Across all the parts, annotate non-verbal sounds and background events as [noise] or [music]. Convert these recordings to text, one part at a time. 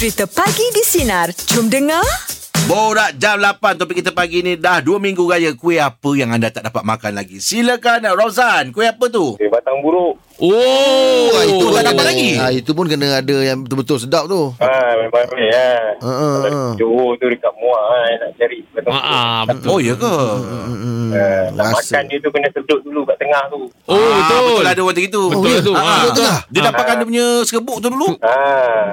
Cerita Pagi di Sinar. Jom dengar. Borak jam 8 topik kita pagi ni dah 2 minggu raya kuih apa yang anda tak dapat makan lagi. Silakan Rozan, kuih apa tu? Eh, batang buruk. Oh, Ah, itu tak dapat Oh. lagi. Ah, itu pun kena ada yang betul-betul sedap tu. Ha, memang ni ya. Ha, ha, ha. Johor tu dekat Muar ha, nak cari betul. Oh, ya ke? Hmm, Uh, nak rasa. makan dia tu kena sedut dulu kat tengah tu. Oh, Ah, betul. Betul ada orang gitu. Betul ya? tu. Ah, Ah. betul Betul lah. Dia dapatkan dia punya serbuk tu dulu. Ha,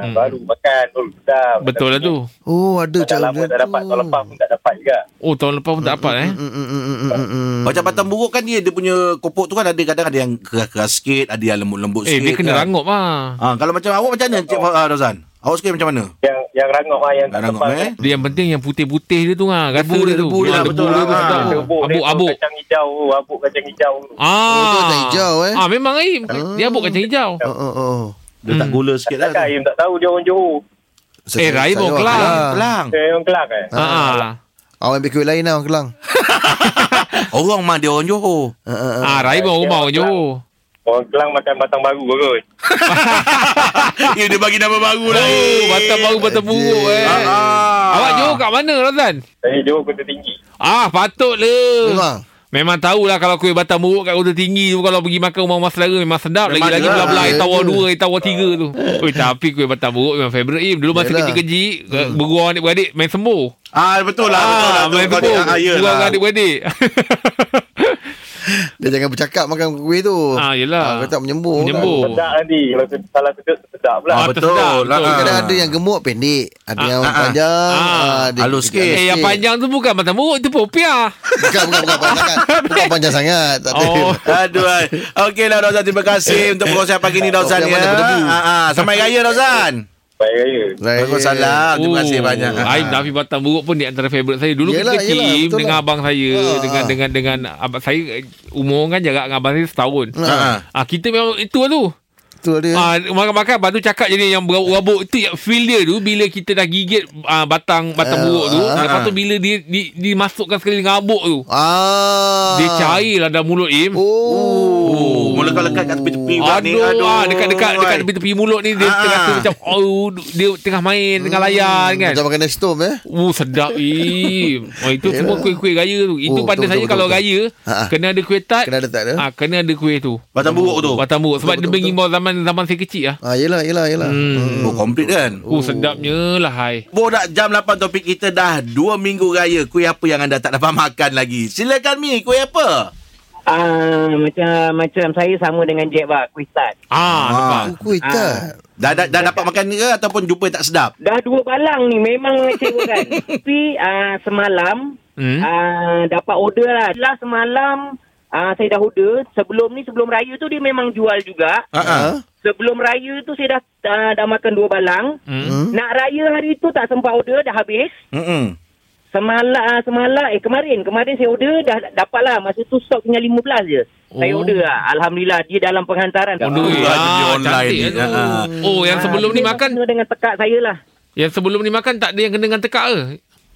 Hmm. baru makan baru sedap. Betul lah tu. Oh, ada cara lama tak dapat, tahun lepas pun tak dapat juga. Oh, tahun lepas pun tak dapat eh. Hmm, hmm, hmm. Macam batang buruk kan dia dia punya kopok tu kan ada kadang ada yang keras-keras sikit, ada yang lembut-lembut Eh, sikit. dia kena kan. rangup ah. Ah, kalau macam awak macam mana Cik ah, Rozan? Awak suka macam mana? Yang yang rangup lah, yang tak rangup tebal. eh? Dia yang penting yang putih-putih dia tu ah. Rasa Debu dia, dia tu. debu dia, Ah, debu lah. dia tu Ah, sedap. Abuk. Kacang hijau, abuk kacang hijau. Ah. Betul kacang hijau, eh? Ah, memang Aim. Dia abuk kacang hijau. Oh, oh, oh. Dia tak gula sikit lah. Aim tak tahu dia orang Johor. Eh, Rai Saya bawa orang Kelang. Kelang. Dia orang Kelang eh. Ah. ah. Awak ambil kuih lain lah, orang Kelang. [laughs] Orang mah dia orang Johor. Ha, ha, ha. Ah, Rai bawa rumah orang Johor. Orang Kelang makan batang baru kot. [laughs] ya dia bagi nama baru lah. Oh, batang baru batang buruk eh. Ah. Awak Johor kat mana, Razan? Saya Johor kota tinggi. Ah, patutlah. Memang. Memang tahulah kalau kuih batang buruk kat kota tinggi tu kalau pergi makan rumah mas selera memang sedap. Memang Lagi-lagi belah-belah air Ya tawar dua, air tawar tiga tu. [laughs] Oi, tapi kuih batang buruk memang favourite Im. Dulu masa kecil-kecil, hmm. beruang adik-beradik main sembuh. Ah betul lah, betul lah. Ah, main ah, Beruang Yelah. adik-beradik. [laughs] Dia jangan bercakap makan kuih tu. Ah, yelah. Kau tak menyembur. Menyembur. Oh. Sedap nanti. Kalau salah sedut, sedap pula. Ah, betul. tersedap, lah. betul. Kadang ada yang gemuk pendek. Ada yang ah, ah. panjang. Ah. ah, Halus sikit. Eh, yang panjang tu bukan batang buruk, itu popiah. Bukan, bukan, bukan. Bukan, [laughs] bukan panjang sangat. Tak. Oh. Aduh. Okeylah Rozan terima kasih untuk perkongsian pagi ni Rozan ya. Ah, ah. Hari raya Rozan. Baik raya. Raya. Waalaikumsalam. Terima kasih banyak. Ah, Aim Nafi batang buruk pun di antara favourite saya. Dulu Yelah, kecil yelah, dengan lah. abang saya Ah, dengan dengan dengan abang saya umur kan jarak dengan abang saya setahun. Ah, ah. Ah kita memang itu lah tu. Tu ada. Ah makan-makan lepas tu cakap jadi yang berabuk-rabuk itu yang feel dia tu bila kita dah gigit ah, batang batang buruk tu. ah, lepas tu bila dia di, dimasukkan sekali dengan abuk tu. Ah. Dia cairlah dalam mulut Im. Oh. Oh, melekat-lekat kat tepi-tepi buat ni. Aduh, ah, dekat-dekat dekat tepi-tepi mulut ni dia Ah. terasa macam oh dia tengah main tengah layar kan. Macam makan nestom eh. Oh sedap Im. Oh, itu Yalah. semua kuih-kuih raya tu. Itu Oh, pada betul, saya betul, kalau betul. raya Ha, ha. kena ada kuih tart. Kena ada tak ada? Ah kena ada kuih tu. Batang buruk tu. Batang buruk sebab Betul, dia betul, mengimbau zaman zaman saya kecil ah. Ah, yelah, yelah, yelah. Hmm. Oh, komplit kan? Oh sedapnya lah hai. Borak jam 8 topik kita dah 2 minggu raya. Kuih apa yang anda tak dapat [laughs] makan lagi? Silakan Mi, kuih apa? Ah, macam macam saya sama dengan Jack bah, kuih tart. Ah, nampak. Oh, kuih Ah. tak? Dah, dah, dah dapat makan ke ataupun jumpa tak sedap? Dah dua balang ni memang mengecewakan. [laughs] Tapi ah, semalam Hmm. ah, dapat order lah. Lah semalam ah, saya dah order. Sebelum ni sebelum raya tu dia memang jual juga. Ha? Sebelum raya tu saya dah ah, dah makan dua balang. Hmm? Nak raya hari tu tak sempat order dah habis. Hmm. Semalam ah, semalam eh kemarin kemarin saya order dah dapat lah masa tu stok tinggal 15 je. Saya Oh. order lah. Alhamdulillah dia dalam penghantaran. Oh, dia Ah, online cantik ni. tu. Ah, ah. Oh, yang Ah, sebelum ni makan, dengan tekak saya lah. yang sebelum ni makan tak ada yang kena dengan tekak ke?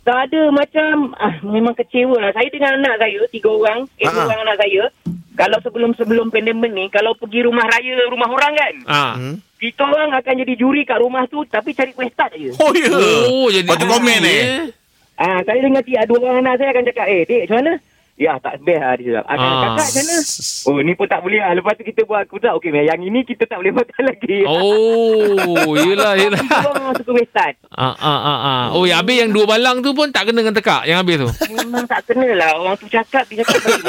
Tak ada macam ah, memang kecewa lah. Saya dengan anak saya tiga orang, eh Ha, ha. orang anak saya. Kalau sebelum-sebelum pandemik ni, kalau pergi rumah raya rumah orang kan, Ah. Hmm? kita orang akan jadi juri kat rumah tu tapi cari kuih tart je. Oh, ya. Oh, jadi Lepas tu komen Ah, eh. Ah, saya dengan tiga dua orang anak saya akan cakap, "Eh, Dek, macam mana?" Ya, tak best lah dia cakap. Akan Ah. kakak macam mana? Oh, ni pun tak boleh lah. Lepas tu kita buat kuda. Okey, yang ini kita tak boleh makan lagi. Oh, yelah, yelah. Kita masuk kuih tart. Ah, ah, ah, ah. Oh, yang habis yang dua balang tu pun tak kena dengan tekak yang habis tu. Memang tak kena lah. Orang tu cakap, dia cakap.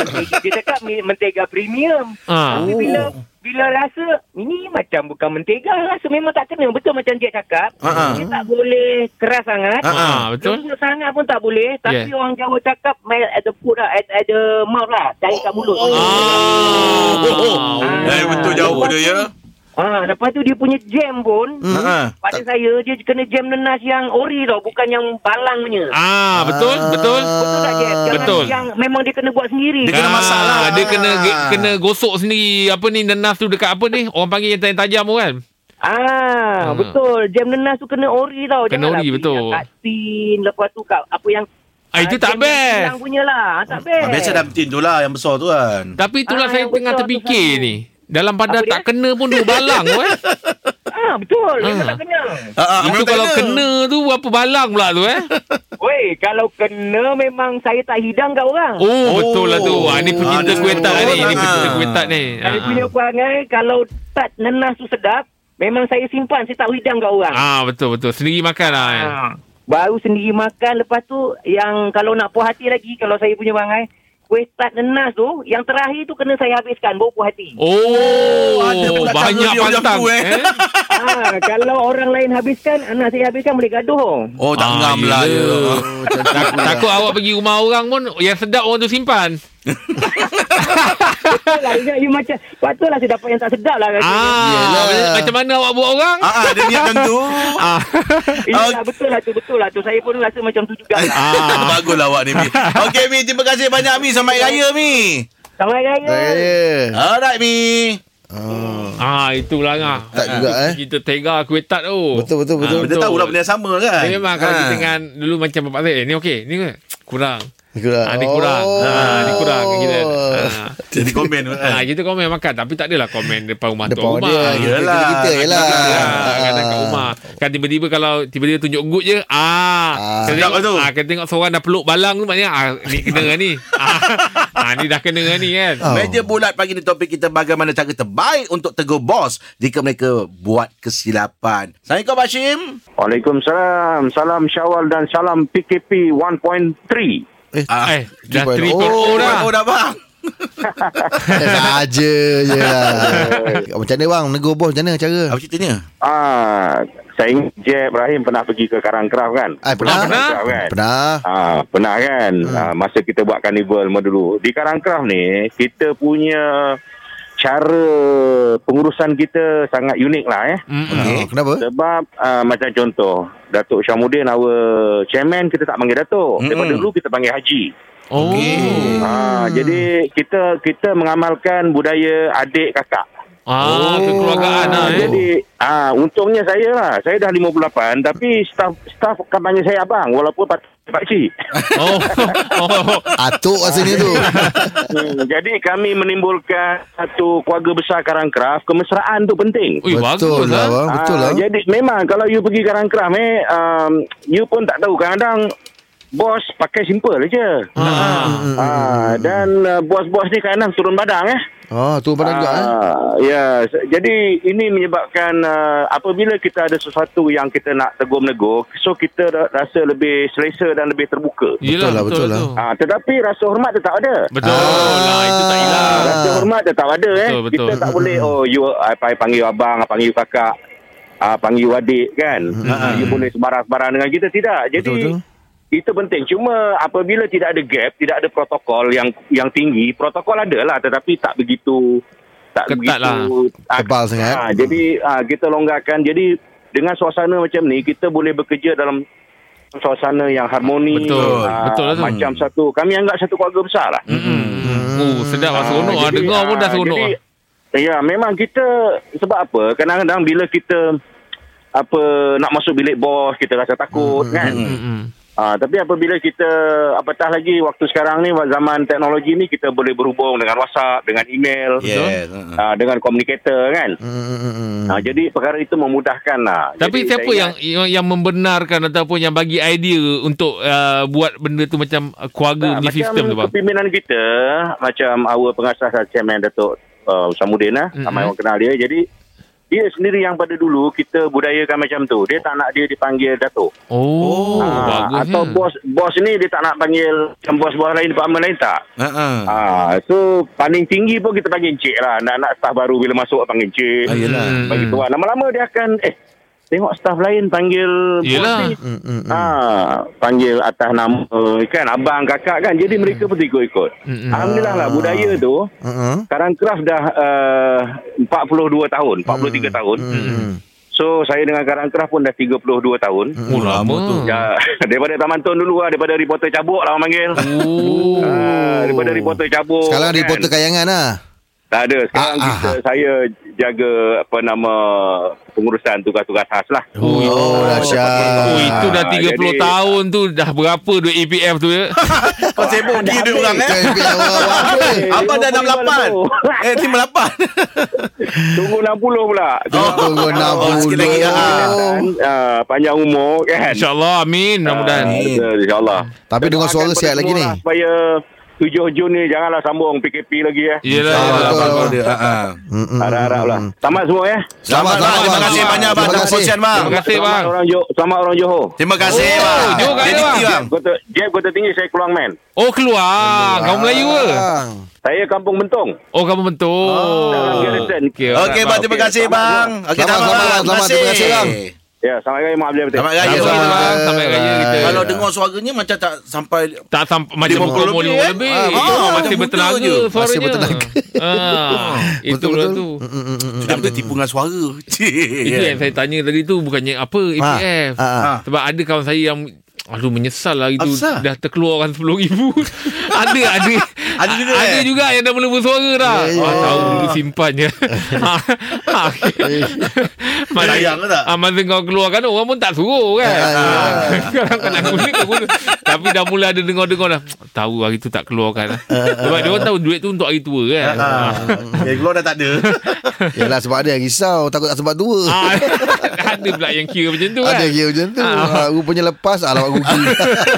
Dia cakap mentega premium. Ah. Tapi bila bila rasa ini macam bukan mentega rasa memang tak kena betul macam dia cakap ha. dia tak boleh keras sangat. Ah, betul. lembut sangat pun tak boleh tapi Yeah. orang Jawa cakap melt at the food lah at, at the mouth lah cari kat mulut Ah. Oh. Eh, betul jauh dia ya. Ah, lepas tu dia punya jam pun Ha. ah. pada saya dia kena jam nenas yang ori tau bukan yang balang punya Ah, betul, betul. betul tak jam Jangan Betul. yang memang dia kena buat sendiri Dia kena Ah, masak lah. Dia kena kena gosok sendiri apa ni nenas tu dekat apa ni? Orang panggil yang tajam-tajam tu kan. Ah, Hmm. betul. Jam nenas tu kena ori tau. Kena Janganlah ori, betul. yang Kat tin, lepas tu kat apa yang... Ah, itu tak jam yang best. Silang punya lah. Tak best. Ah, Biasa dalam tin tu lah yang besar tu kan. Tapi itulah Ah, saya yang tengah terfikir satu. ni. Dalam pada Apa dia? tak kena pun dua balang tu eh. [laughs] Ah, kena, betul. Ah. Memang tak kena. Ah, ah, Itu tak kalau kena tu berapa balang pula tu eh? [laughs] Weh, kalau kena memang saya tak hidang kat orang. Oh, Oh. betul lah tu. Ha, ni pecinta Ah, kuih tart ni. Ni betul. pecinta Ah. kuih tart ni. Saya Ah, punya perangai, kalau tak nenas tu sedap, memang saya simpan. Saya tak hidang kat orang. Ah, betul betul. Sendiri makan lah. Eh. Ah. Baru sendiri makan Lepas tu Yang kalau nak puas hati lagi Kalau saya punya bangai Kuih nenas tu Yang terakhir tu Kena saya habiskan Baru puas hati Oh, ada pula cara banyak pantang. tu, eh. eh? [laughs] ah, Kalau orang lain habiskan Anak saya habiskan Boleh gaduh Oh, tak Ah, ngam lah. ya. [laughs] Tak- Takut awak pergi rumah orang pun Yang sedap orang tu simpan. Betul lah you, you macam Patutlah saya dapat yang tak sedap lah. Ah, Yelah. macam mana awak buat orang? Ah, ah, dia niat macam tu. [laughs] Ah. Iyalah betul lah tu Betul lah tu Saya pun rasa macam tu juga lah. Ah. Baguslah awak ni, Mi. Okey, Mi. Terima kasih banyak, Mi. Selamat Raya, Mi. Selamat Raya Raya. Alright, Mi. Oh. Ah, itulah ngah. Tak juga, eh. Kita tega kuih tart tu. Betul betul betul. Ah, Kita tahu lah benda yang sama kan? Dia memang kalau Ah. kita dengan dulu macam bapak saya, eh, ni okey, ni kurang. Ni kurang. Ah, ni kurang. Oh. Ah, ni kurang kita. Ah. Jadi komen tu. [laughs] Ah, kan? kita komen makan tapi tak adalah komen depan rumah Depan tuan rumah. dia. Ah, Kita, kita, kita kadang kat rumah Kan tiba-tiba kalau Tiba-tiba tunjuk good je Ah, Ah. Kita Sedap tengok, tu. ah, kita tengok seorang dah peluk balang tu Maknanya ah, Ni kena ni ah, ah, Ni dah kena ni kan Ah. Meja bulat pagi ni topik kita bagaimana cara terbaik untuk tegur bos jika mereka buat kesilapan. Assalamualaikum Hashim. Waalaikumsalam. Salam Syawal dan salam PKP 1.3. Eh, Ah, Eh dah 3.0 3.0 dah Oh, dah bang. [laughs] saja je lah. [laughs] Macam mana bang? Negur bos macam mana cara? Apa ceritanya? Ah, saya ingat Jeb Ibrahim pernah pergi ke Karangkraf kan? Ah, pernah? Karangkraf kan? Pernah. Ah, pernah kan? Hmm. Ah, masa kita buat karnival masa dulu. Di Karangkraf ni, kita punya cara pengurusan kita sangat unik lah eh. Mm-mm. Okey. Oh, kenapa? Sebab uh, macam contoh, Datuk Syamuddin our chairman kita tak panggil Datuk. Mm-mm. Daripada dulu kita panggil Haji. Oh Okey. Ah, jadi kita kita mengamalkan budaya adik kakak. Ah, kekeluargaan lah eh. Jadi ah untungnya saya lah. Saya dah 58 tapi staff staff kan panggil saya abang walaupun pat pak cik. [laughs] Oh, oh. [laughs] Atuk kat sini tu. hmm, jadi kami menimbulkan satu keluarga besar Karangkraf, kemesraan tu penting. Ui, bagus Betul lah lah bang. Betul Ah, lah. Jadi memang kalau you pergi Karangkraf eh um, you pun tak tahu kadang-kadang bos pakai simple je. ah. Ah, dan uh, bos-bos ni kadang turun badang eh. Oh, tu pandang juga eh. Ah, ya, jadi ini menyebabkan uh, apabila kita ada sesuatu yang kita nak tegur-menegur, so kita ra- rasa lebih selesa dan lebih terbuka. Yelah, lah, betul lah. tu. Ah, tetapi rasa hormat tetap ada. Betul lah, itu tak hilang. Ah, rasa hormat tetap ada eh. Betul, betul. Kita tak boleh oh you I, I panggil abang, I panggil kakak, ah, panggil adik kan. Ah, you boleh sembarang-sembarang dengan kita tidak. Jadi Betul, betul. Itu penting. Cuma apabila tidak ada gap, tidak ada protokol yang yang tinggi, protokol ada lah tetapi tak begitu tak Ketat begitu ah, Tebal sangat. ah, jadi ah, kita longgarkan. Jadi dengan suasana macam ni kita boleh bekerja dalam suasana yang harmoni. Betul. ah, Betul lah tu. Macam satu kami anggap satu keluarga besar lah. Mm-mm. Oh, sedap lah Ah, seronok lah. jadi, Dengar pun dah ah, seronok jadi, lah. Ya, memang kita sebab apa? Kadang-kadang bila kita apa nak masuk bilik bos kita rasa takut Hmm, kan. Mm-mm. Ah, tapi apabila kita apatah lagi waktu sekarang ni zaman teknologi ni kita boleh berhubung dengan WhatsApp, dengan email, Yes. ah, dengan communicator kan. Hmm. Ah, jadi perkara itu memudahkan lah. Tapi jadi, siapa yang, ingat- yang yang membenarkan ataupun yang bagi idea untuk uh, buat benda tu macam uh, keluarga punya macam sistem tu bang? kepimpinan kita macam our pengasas chairman Datuk uh, Samudin lah mm-hmm. ramai orang kenal dia jadi dia sendiri yang pada dulu kita budayakan macam tu dia tak nak dia dipanggil Datuk Oh, Ah, bagus. atau bos bos ni dia tak nak panggil macam bos-bos lain department lain tak Ha ah. Ah, so paling tinggi pun kita panggil encik lah nak nak staff baru bila masuk panggil encik Ah, yelah. Hmm. bagi tuan lama-lama dia akan eh tengok staff lain panggil Yelah. bos ni Hmm, hmm, hmm. Ah, panggil atas nama kan abang kakak kan jadi mereka pun ikut-ikut. Mm-mm. Alhamdulillah lah budaya tu Uh-uh. sekarang Kraft dah uh, 42 tahun, 43 tahun. Hmm. So saya dengan Karang Kraft pun dah 32 tahun. Oh, lama tu. Ya, [laughs] daripada Taman Tun dulu lah, daripada reporter cabuk lah orang panggil. Oh. Ah, daripada reporter cabuk. Sekarang kan. reporter kayangan lah. Tak ada. Sekarang Ah, kita ah. saya jaga apa nama pengurusan tugas-tugas khas lah. Oh, Oh, dahsyat. Oh, itu dah 30 jadi- tahun tu dah berapa duit EPF tu [laughs] ya? Kau sibuk dia dia orang [laughs] eh. Apa? Abang dah 68. Eh 58. [laughs] Tunggu 60 pula. Tunggu Oh, sikit lagi, 60. ah. Panjang umur kan. InsyaAllah amin mudah-mudahan. Ah, InsyaAllah. Tapi dengar Doakan suara sihat lagi ni. lah Supaya 7 Jun ni janganlah sambung PKP lagi ya. Yelah, Ah, yelah. betul. Dia. Ha ah. Mm, mm, Harap-harap mm, lah. mm. Selamat semua ya. Selamat Selamat. Terima kasih banyak bang Terima kasih. bang. Terima kasih bang. Selamat orang Johor. Selamat orang Johor. Terima kasih Oh, bang. Johor dia, bang. Kota, Jeb Kota Tinggi saya keluar man. Oh keluar. Kamu Melayu ke? Saya kampung Bentong. Oh bentuk. Dalam Garrison. Okey, Okey bang, terima kasih bang. Okey, Selamat, selamat selamat. Terima kasih, bang. Ya, selamat raya maaf dia betul. Selamat raya Sama bang. bang. Sampai raya kita. Kalau dengar suaranya macam tak sampai tak sampai macam 50 umur lebih, 50 eh? lebih. Ah, Ah, betul. masih bertenaga je. suaranya. Masih bertenaga. Ah, itu Betul, tu. Mm, mm, mm, sudah kita tipu dengan suara. Itu yang saya tanya tadi tu bukannya apa EPF. Ah, ah. Sebab ada kawan saya yang Aduh menyesal lah itu. Apasal? Dah terkeluarkan RM10,000 [laughs] Ada Ada. Ada juga, Ada eh? juga yang dah mula bersuara dah. Ya, ya, oh, ya. Tahu dulu simpannya. Ha, Masa- Sayang ke tak? ah, Masa kau keluarkan Orang pun tak suruh kan? Ah, [laughs] Sekarang kena guna kau guna. Tapi dah mula ada dengar-dengar dah Tahu hari tu tak keluarkan. [laughs] Sebab dia orang tahu Duit tu untuk hari tua kan? Ah. Eh, keluar dah tak ada. Yelah sebab ada yang risau Takut tak sebab tua. Ah, Ada pula yang kira macam tu kan? Ada kira macam tu. Ah. Rupanya lepas Alamak rugi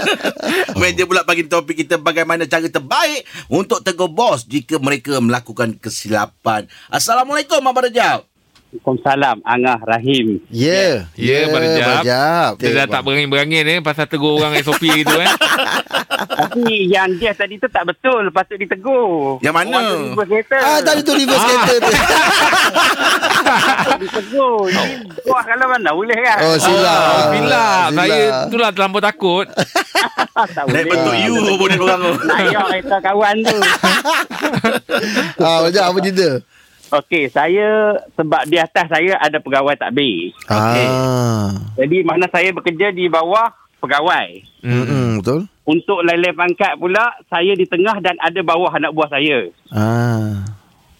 [laughs] Meja pula bagi topik kita bagaimana cara terbaik untuk tegur bos jika mereka melakukan kesilapan. Assalamualaikum Abang Rejab. Waalaikumsalam Angah Rahim. Ya Ya, Abang Rejab. Rejab. Dia dah tak berangin-berangin eh Pasal tegur orang SOP gitu eh [laughs] Tapi yang dia tadi tu tak betul Patut ditegur. Yang mana? Orang tu reverse kereta Ah tadi tu reverse kereta tu. Patut ditegur Ini buah kalau mana boleh kan? Oh silap. Oh, silap. Saya Silap. itulah terlampau takut. [laughs] tak Naik bentuk you boleh orang tu. [laughs] Naik kereta kawan tu. [laughs] Ah Rejab apa cerita? Okey, saya sebab di atas saya ada pegawai takbir. Ah. Jadi mana saya bekerja di bawah pegawai. Hmm, betul. Untuk lain-lain pangkat pula, saya di tengah dan ada bawah anak buah saya. Ah.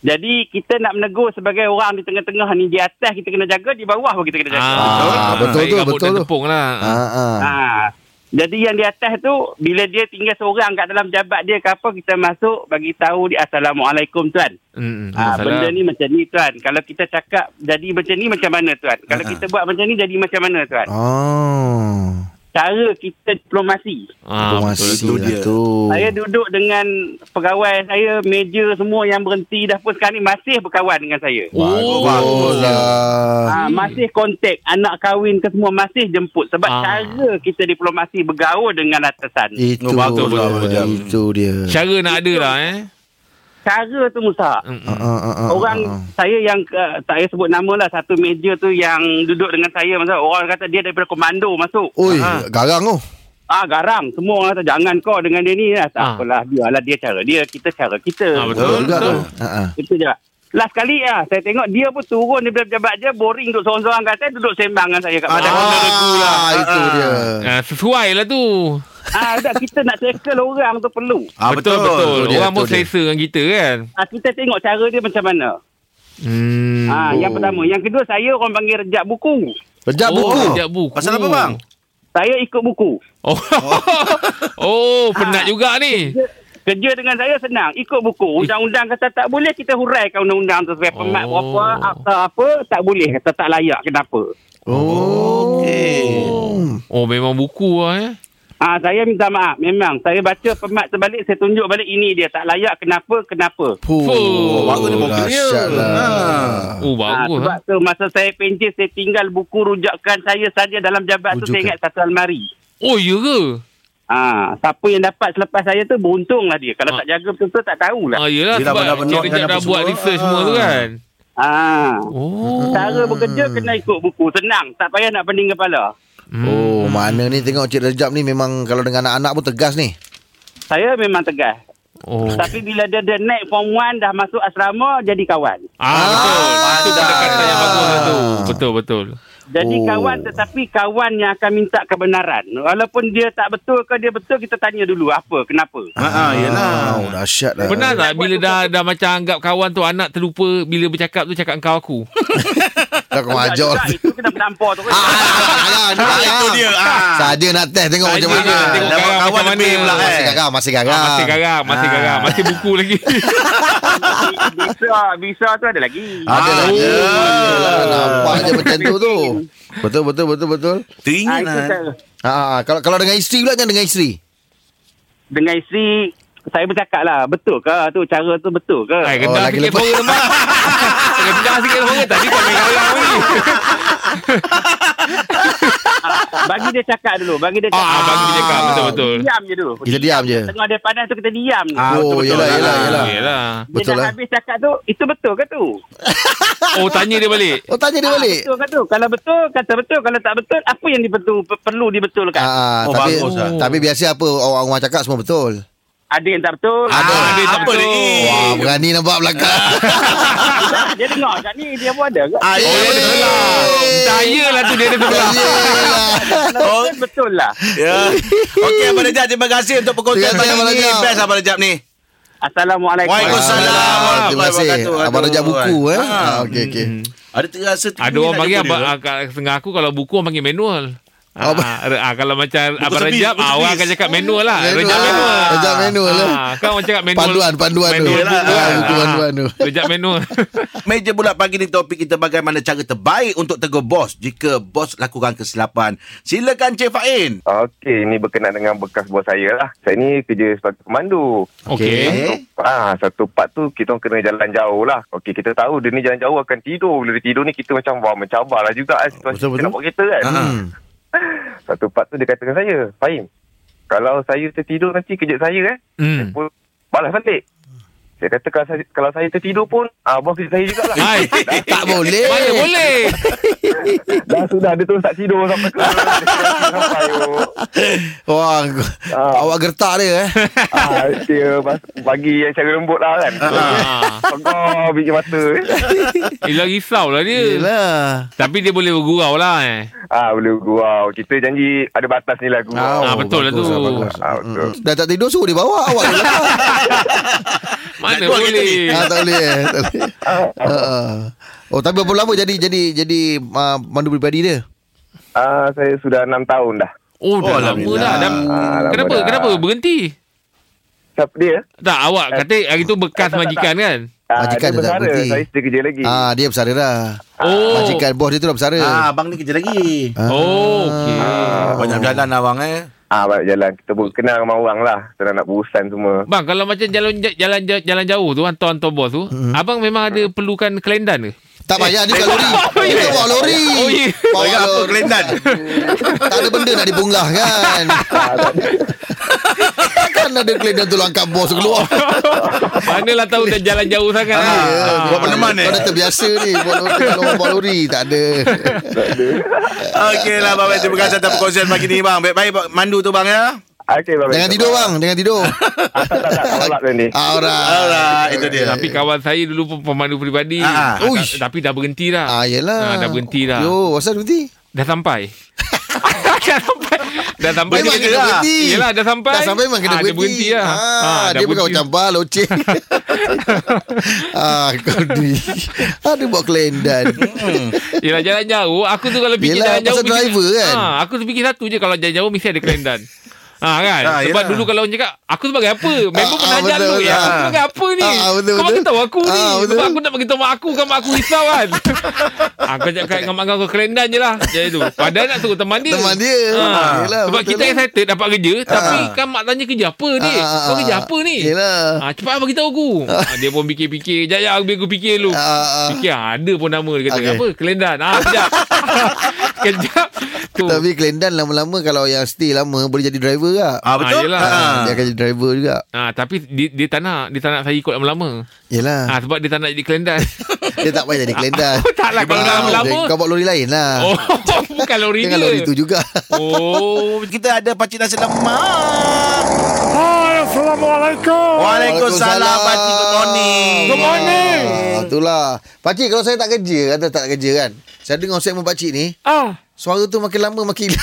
Jadi kita nak menegur sebagai orang di tengah-tengah ni di atas kita kena jaga, di bawah pun kita kena jaga. Ah, betul tu, rambut betul dan tu. tepung lah. Ah, ah. Ha. Jadi yang di atas tu bila dia tinggal seorang kat dalam jabat dia ke apa kita masuk bagi tahu dia assalamualaikum tuan. Hmm, Ha, benda ni macam ni tuan. Kalau kita cakap jadi macam ni macam mana tuan? Kalau Ha-ha. kita buat macam ni jadi macam mana tuan? Oh. Cara kita diplomasi. Ah, betul tu lah dia. tu. Saya duduk dengan pegawai saya, meja semua yang berhenti dah pun sekarang ni masih berkawan dengan saya. Oh, Bagus lah. Ha, masih kontak anak kahwin ke semua masih jemput sebab Ah. cara kita diplomasi bergaul dengan atasan. Itu Oh, bagus lah, dia. Rejab. Itu dia. Cara nak ada lah eh. Cara tu Musa. Ah, ah, ah, ah, Orang ah, ah. saya yang uh, tak payah sebut nama lah satu meja tu yang duduk dengan saya masa orang kata dia daripada komando masuk. Oi, Ah. garang tu. Ah garang semua orang kata jangan kau dengan dia ni lah. Tak Ah. apalah biarlah dia cara dia kita cara kita. Ah, betul. Betul betul. Ah, ah. Itu je. Last kali lah saya tengok dia pun turun daripada jabat je boring duduk seorang-seorang kat saya duduk sembang dengan saya kat Ah, lah. Ah, itu Ah. dia. Ah, sesuai lah tu. Ah dah kita nak tackle orang tu perlu. Ah, betul, betul. Betul dia, Orang pun betul selesa dengan kita kan. Ah kita tengok cara dia macam mana. Hmm. Ah yang pertama, yang kedua saya orang panggil rejak buku. Rejab oh, buku. Sekejap buku. Pasal apa bang? Saya ikut buku. Oh, [laughs] oh penat juga ni. Kerja dengan saya senang, ikut buku. Undang-undang kata tak boleh, kita huraikan undang-undang tu sebagai pemat Oh. berapa, akta apa, tak boleh. Kata tak layak, kenapa? Oh. Okey. Oh, memang buku lah eh. Ah, saya minta maaf. Memang, saya baca pemat terbalik, saya tunjuk balik ini dia. Tak layak, kenapa, kenapa. Puh. Oh, bagus ni dia. Ah. Oh, Ah, bagus sebab lah. tu masa saya pencet, saya tinggal buku rujukan saya saja dalam jabat tu, saya ingat satu almari. Oh, ya ke? Ah, siapa yang dapat selepas saya tu beruntunglah dia. Kalau Ah. tak jaga betul-betul tak tahulah. Ah, yelah Dia dah sebab kan Rejab apa dah buat semua. research semua tu kan. Ah. Oh. Cara bekerja kena ikut buku. Senang. Tak payah nak pening kepala. Hmm. Oh, mana ni tengok Cik Rejab ni memang kalau dengan anak-anak pun tegas ni. Saya memang tegas. Oh. Tapi bila dia, dia naik form 1 dah masuk asrama jadi kawan. Ah, betul. Ah. Itu pendekatan yang bagus tu. Betul, betul. Jadi Oh. kawan tetapi kawan yang akan minta kebenaran. Walaupun dia tak betul ke dia betul kita tanya dulu apa kenapa. Ha ah, yalah. Oh, dahsyat lah. Benar tak bila dah dah macam anggap kawan tu anak terlupa bila bercakap tu cakap engkau aku. [laughs] Kau ajar. juga, Itu kena menampar tu. Ah, jangan, jangan. Itu dia. Ah. Saja nak test tengok Saja macam mana. tengok Dapat garang kawan macam lebih pula, eh. Masih garang, masih garang. Ah, masih garang, masih Ah. garang, masih buku lagi. Bisa, bisa tu ada lagi. Ada Ah, lagi. Yalah, Nampak je macam tu tu. Betul, betul, betul, betul. Ah, Teringat itu lah. Ah, kalau kalau dengan isteri pula kan dengan isteri. Dengan isteri saya bercakap lah Betul ke tu Cara tu betul ke Hai, Oh, kedah lagi lepas. [laughs] mak. Kedah sikit suara tadi kau main garang ni. [laughs] Bagi dia cakap dulu Bagi dia Ah, cakap bagi dia cakap betul-betul. Diam je dulu Kita diam je. Tengah dia panas tu kita diam Ah, Oh, betul-betul. yelah, yelah, Ah. yelah. Yalah. Dia Betul dah lah. habis cakap tu Itu betul ke tu [laughs] Oh, tanya dia balik. Oh, tanya dia Ah, balik. Betul ke tu Kalau betul Kata betul Kalau tak betul Apa yang diperlu, perlu dibetulkan Ah, Oh, tapi bagus lah. tapi biasa apa orang rumah cakap semua betul. Ada yang tak betul Ada. Ah, dia tak apa betul. ni? Wah, berani nampak belakang. [laughs] Dia dengar kat ni Dia pun ada ke Ah, Oh, dia ada sebelah. Saya lah tu dia ada sebelah. Kalau [laughs] betul, [laughs] betul lah Ya. Okey Abang Rejab terima kasih untuk perkongsian pagi ni. Best Abang Rejab ni. Assalamualaikum Waalaikumsalam. Terima kasih. Abang Rejab buku eh. Ah. Okey okey. Ada terasa Ada orang panggil abang, ah, kat setengah aku kalau buku orang panggil manual. Ah, ah, ah, kalau macam Abang servis, Rejab, ah, orang servis. akan cakap manual lah. Manual. Rejab manual. Rejab manual lah. Ah, kan orang cakap manual. Panduan, panduan tu. manual Ah, kan. buku Ah, panduan tu. [laughs] Rejab manual. [laughs] Meja bulat pagi ni topik kita bagaimana cara terbaik untuk tegur bos jika bos lakukan kesilapan. Silakan Cik Fain. Okey, ini berkenaan dengan bekas bos saya lah. Saya ni kerja sebagai pemandu. Okey. Ah, satu part tu kita orang kena jalan jauh lah. Okey, kita tahu dia ni jalan jauh akan tidur. Bila dia tidur ni kita macam wah mencabar lah juga kan. Situasi Betul, kita betul. nak buat kereta kan. Ah. [laughs] Satu part tu dia kata dengan saya, Fahim, kalau saya tertidur nanti kejut saya eh. Hmm. balas balik. Saya kata kalau saya, kalau saya tertidur pun, ah, bos kejut saya jugalah. Hai. [laughs] Tak boleh. Mana boleh? [laughs] Dah sudah, dia terus tak tidur sampai ke sampai, oh. Wah, Ah. awak gertak dia eh. ah, dia bas- bagi yang cara lembut lah kan. Ah. Pegang biji mata. eh. Yelah risau lah dia. Yelah. Tapi dia boleh bergurau lah eh. Ah, boleh gurau. Kita janji ada batas ni lah gurau. Ah, betul lah bagus tu. bagus. Ah, betul. Mm. Dah tak tidur suruh dia bawa awak. [laughs] Mana kereta boleh? ah, tak boleh eh. Tak boleh. [laughs] Ah, ah. Oh, tapi berapa lama jadi jadi jadi uh, mandu pribadi dia? Ah, saya sudah 6 tahun dah. Oh, dah Oh, lama dah. dah. Ah, lama Kenapa? dah. Kenapa berhenti? Siapa dia? Tak, awak kata hari tu bekas tak, tak, majikan kan? Ah, Majikan dia dia tak bersara. berhenti. Saya still kerja lagi. Ah, dia bersara dah. Oh. Majikan bos dia tu dah bersara. Ah, abang ni kerja lagi. Oh, okey. Banyak jalan abang eh. Ah, balik jalan. Kita pun kenal dengan orang lah. Kita nak berurusan semua. Bang, kalau macam jalan jalan jalan jauh tu hantar-hantar bos tu, abang memang ada perlukan kelendan ke? Tak payah dia kat [laughs] lori. Oh, ya. Dia bawa lori. Oh, ya. Bawa Bagi apa lori. kelendan? Tak ada benda nak dipunggah kan. [laughs] kan ada kelendan tu langkah bos keluar. Manalah tahu dah jalan jauh sangat. Ah, Ah, ah. Buat peneman eh? Kau dah terbiasa ni Buat lori, kalau bawa lori Tak ada Okey lah Abang Terima kasih atas perkongsian pagi ni bang. Baik-baik mandu tu bang ya. Okey, bye-bye. Jangan tidur bang Jangan tidur Ah, tak, tak, tak. Tolak ni. Alright Alright, itu dia. Tapi kawan saya dulu pun pemandu peribadi. Ah, Ah, ta- tapi dah berhenti dah. Ah, yelah Ah, dah berhenti dah. Yo, asal berhenti? Dah sampai. [laughs] dah sampai. Dah sampai. Memang dia kena kena- berhenti Yelah, dah sampai. Dah sampai memang kena Ah, berhenti Dia berhenti lah. ah, Ah, dah Dia bukan macam bar Loceng [laughs] ah, Kau ni Ada buat kelendan Yelah jalan jauh Aku tu kalau fikir Yelah, jalan jauh pasal driver kan? ha, Aku tu fikir satu je Kalau jalan jauh Mesti ada kelendan Ha kan Ah, Sebab yelah. dulu kalau orang cakap Aku sebagai apa Member Ah, pernah ah, betul, dulu betul. ya, Aku sebagai apa ni Ah, betul, Kau betul. bagi tahu aku ni Ah, betul. Sebab aku nak bagi tahu mak aku Kan mak aku risau kan [laughs] Aku cakap dengan mak kau kelendan je lah Jadi tu Padahal nak suruh teman dia Teman dia. Ah, Yelah, Sebab betul kita lah. excited Dapat kerja Tapi kan mak tanya kerja apa ni Ah, ah, Kau kerja apa ni Yelah. Ah, cepat bagi tahu aku. Ah, dia pun fikir-fikir. Jap jap biar aku fikir dulu. Ah. Fikir ada pun nama dia kata Okey. apa? Kelendan. Ah, kejap. [laughs] kejap. Tu. Tapi kelendan lama-lama Kalau yang stay lama Boleh jadi driver tak Ah betul? Ah, yelah. Ah. Dia akan jadi driver juga Ah, tapi dia, dia tak nak dia tak nak saya ikut lama-lama. Yelah Ah, sebab dia tak nak jadi kelendan. [laughs] Dia tak payah jadi kelendan [laughs] Oh, taklah kalau Ah, dah lama-lama. Kau bawa lori lain lah Oh, [laughs] bukan lori Dengan dia. lori tu juga Oh, Kita ada pakcik nasi lemak. Assalamualaikum. Waalaikumsalam Pakcik Good morning Good morning. Ah, itulah. Pakcik kalau saya tak kerja, kata tak kerja kan. Saya dengar segmen pakcik ni, Ah. suara tu makin lama makin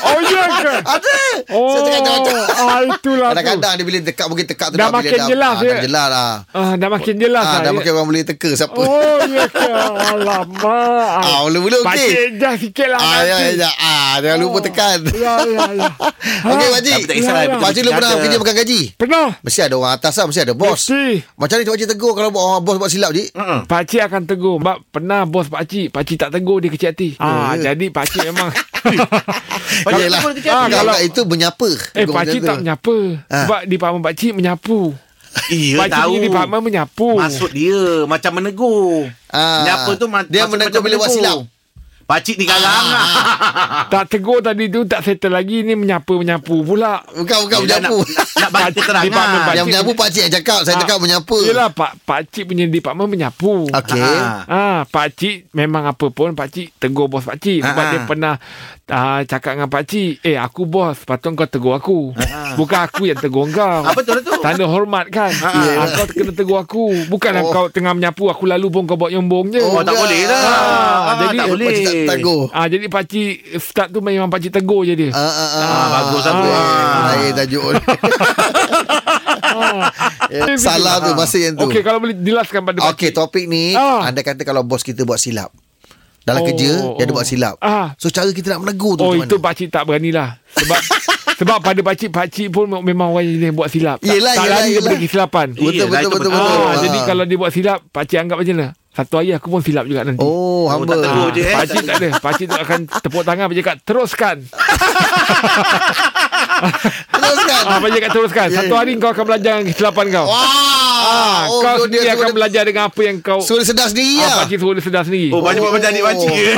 Oh, ya ke? [laughs] Ada. Oh, Saya cakap ah, itulah tu. Kadang-kadang dia bila dekat mungkin tekak tu Dah bila makin jelas, ah, ya? Dah jelas lah. Ah, dah makin jelas Ah, lah. dah ya. makin orang boleh teka siapa. Oh, ya ke? Alamak. Ah, mula-mula okey. Pakcik dah sikit lah Ah, ya, nanti. ya, ah, jangan lupa Oh. tekan. Ya, ya, ya. [laughs] Okey, Ah, pakcik. Tapi tak kisahlah, Ya, ya. Pakcik lu pernah kerja makan gaji? Pernah. Mesti ada orang atas lah, mesti ada bos. Mesti. Macam ni pakcik tegur kalau orang bos buat silap, Cik? Pakcik akan tegur Sebab pernah bos pakcik Pakcik tak tegur dia kecil hati ah, ya. Jadi pakcik memang [laughs] [laughs] Pakcik Yelah. Ah, Kalau itu menyapa. Eh pakcik tak menyapa Ah. Sebab di department pakcik menyapu [laughs] Iya Pakcik tahu punya department menyapu Maksud dia Macam menegur Ah. Menyapa tu Dia menegur macam bila buat silap. Pakcik ni garang Ah. Tak tegur tadi tu Tak settle lagi Ni menyapu-menyapu pula Bukan, bukan Yelah, menyapu. Nak, nak, nak bagi keterangan department pakcik. Yang menyapu pakcik yang cakap. Saya Ah. cakap menyapa. Yelah pak, pakcik punya department menyapu Okey. Ah. Ah, pakcik memang apa pun pakcik tegur bos pakcik sebab Ah. dia pernah ah, cakap dengan pakcik, "Eh, aku bos, patut kau tegur aku. Bukan aku yang tegur kau." Ah, betul tu. Tanda hormat kan. Ah, kau kena tegur aku. Bukanlah Oh. kau tengah menyapu aku lalu pun kau buat yombong je. Oh, tak ya. boleh lah. Ah, Ah, jadi tak boleh. Pakcik tak tegur. Ah, jadi pakcik start tu memang pakcik tegur je dia. Ah, ah, ah. Ah, bagus lah. Ah. Ah. Lain tajuk ni. [laughs] Eh, Salah tu masa yang tu. Okey, kalau boleh jelaskan pada Okey, topik ni Ah. anda kata kalau bos kita buat silap. Dalam Oh, kerja dia ada oh. buat silap. Ah. So cara kita nak menegur tu Oh macam itu mana? pakcik tak beranilah Sebab [laughs] Sebab pada pakcik Pakcik pun memang orang yang buat silap Tak, Yelah, tak yelah, lari yelah. daripada kesilapan Betul Yelah, betul itu betul betul. betul. ah, Ah. Jadi kalau dia buat silap Pakcik anggap macam mana Satu hari aku pun silap juga nanti Oh, hamba. tak tegur Ah, je, eh. Pakcik tak ada Pakcik tu akan tepuk tangan Pakcik cakap teruskan [laughs] Teruskan. ah, Pakcik cakap teruskan Satu hari kau akan belajar dengan kesilapan kau Wah. ah, Oh, Kau so sendiri dia akan suruh- belajar dengan apa yang kau Suruh sedar sendiri ah, lah. Pakcik suruh dia sedar sendiri Oh, banyak buat macam adik-pakcik ke?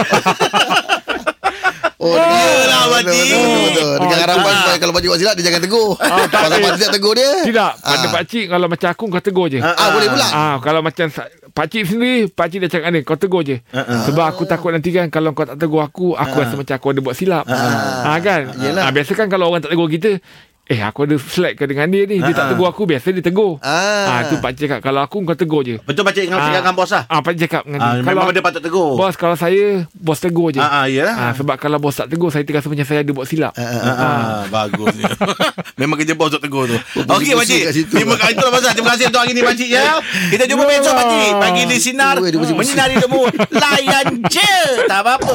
Oh, [laughs] Yelah, betul, pakcik. betul, betul, betul. Dengan Ah, harapan ah. supaya kalau pakcik buat silap dia jangan tegur. Ah, tak Kalau pakcik tak tegur dia. Tidak Pada Ah. pakcik Kalau macam aku Kau tegur je Ah, boleh pula. Ah, kalau macam pakcik sendiri, pakcik dah cakap ni, kau tegur je. Uh-uh. Sebab aku takut nanti kan kalau kau tak tegur aku, aku rasa macam aku ada buat silap. Ah, kan? Yelah. Ah, biasa kan kalau orang tak tegur kita, eh aku ada slack ke dengan dia ni, dia tak tegur aku, biasa dia tegur. Ah. Ah, tu pakcik cakap kalau aku kau tegur je. Betul pakcik dengan cakap dengan bos lah. Ah, pakcik cakap dengan Ah, dia. memang Kalau dia patut tegur. Bos kalau saya Bos tegur je Ah, ah, yelah. Ah, Sebab kalau bos tak tegur Saya terasa macam saya ada buat silap Ah, ah, bagus ni. [laughs] Memang kerja bos untuk tegur tu. Okey pusing pakcik. Terima kasih itulah pasal. Terima kasih untuk hari ni pakcik ya. Kita jumpa besok pakcik. Pagi di sinar pusing-pusing. menyinari demo. Layan je. Tak apa-apa.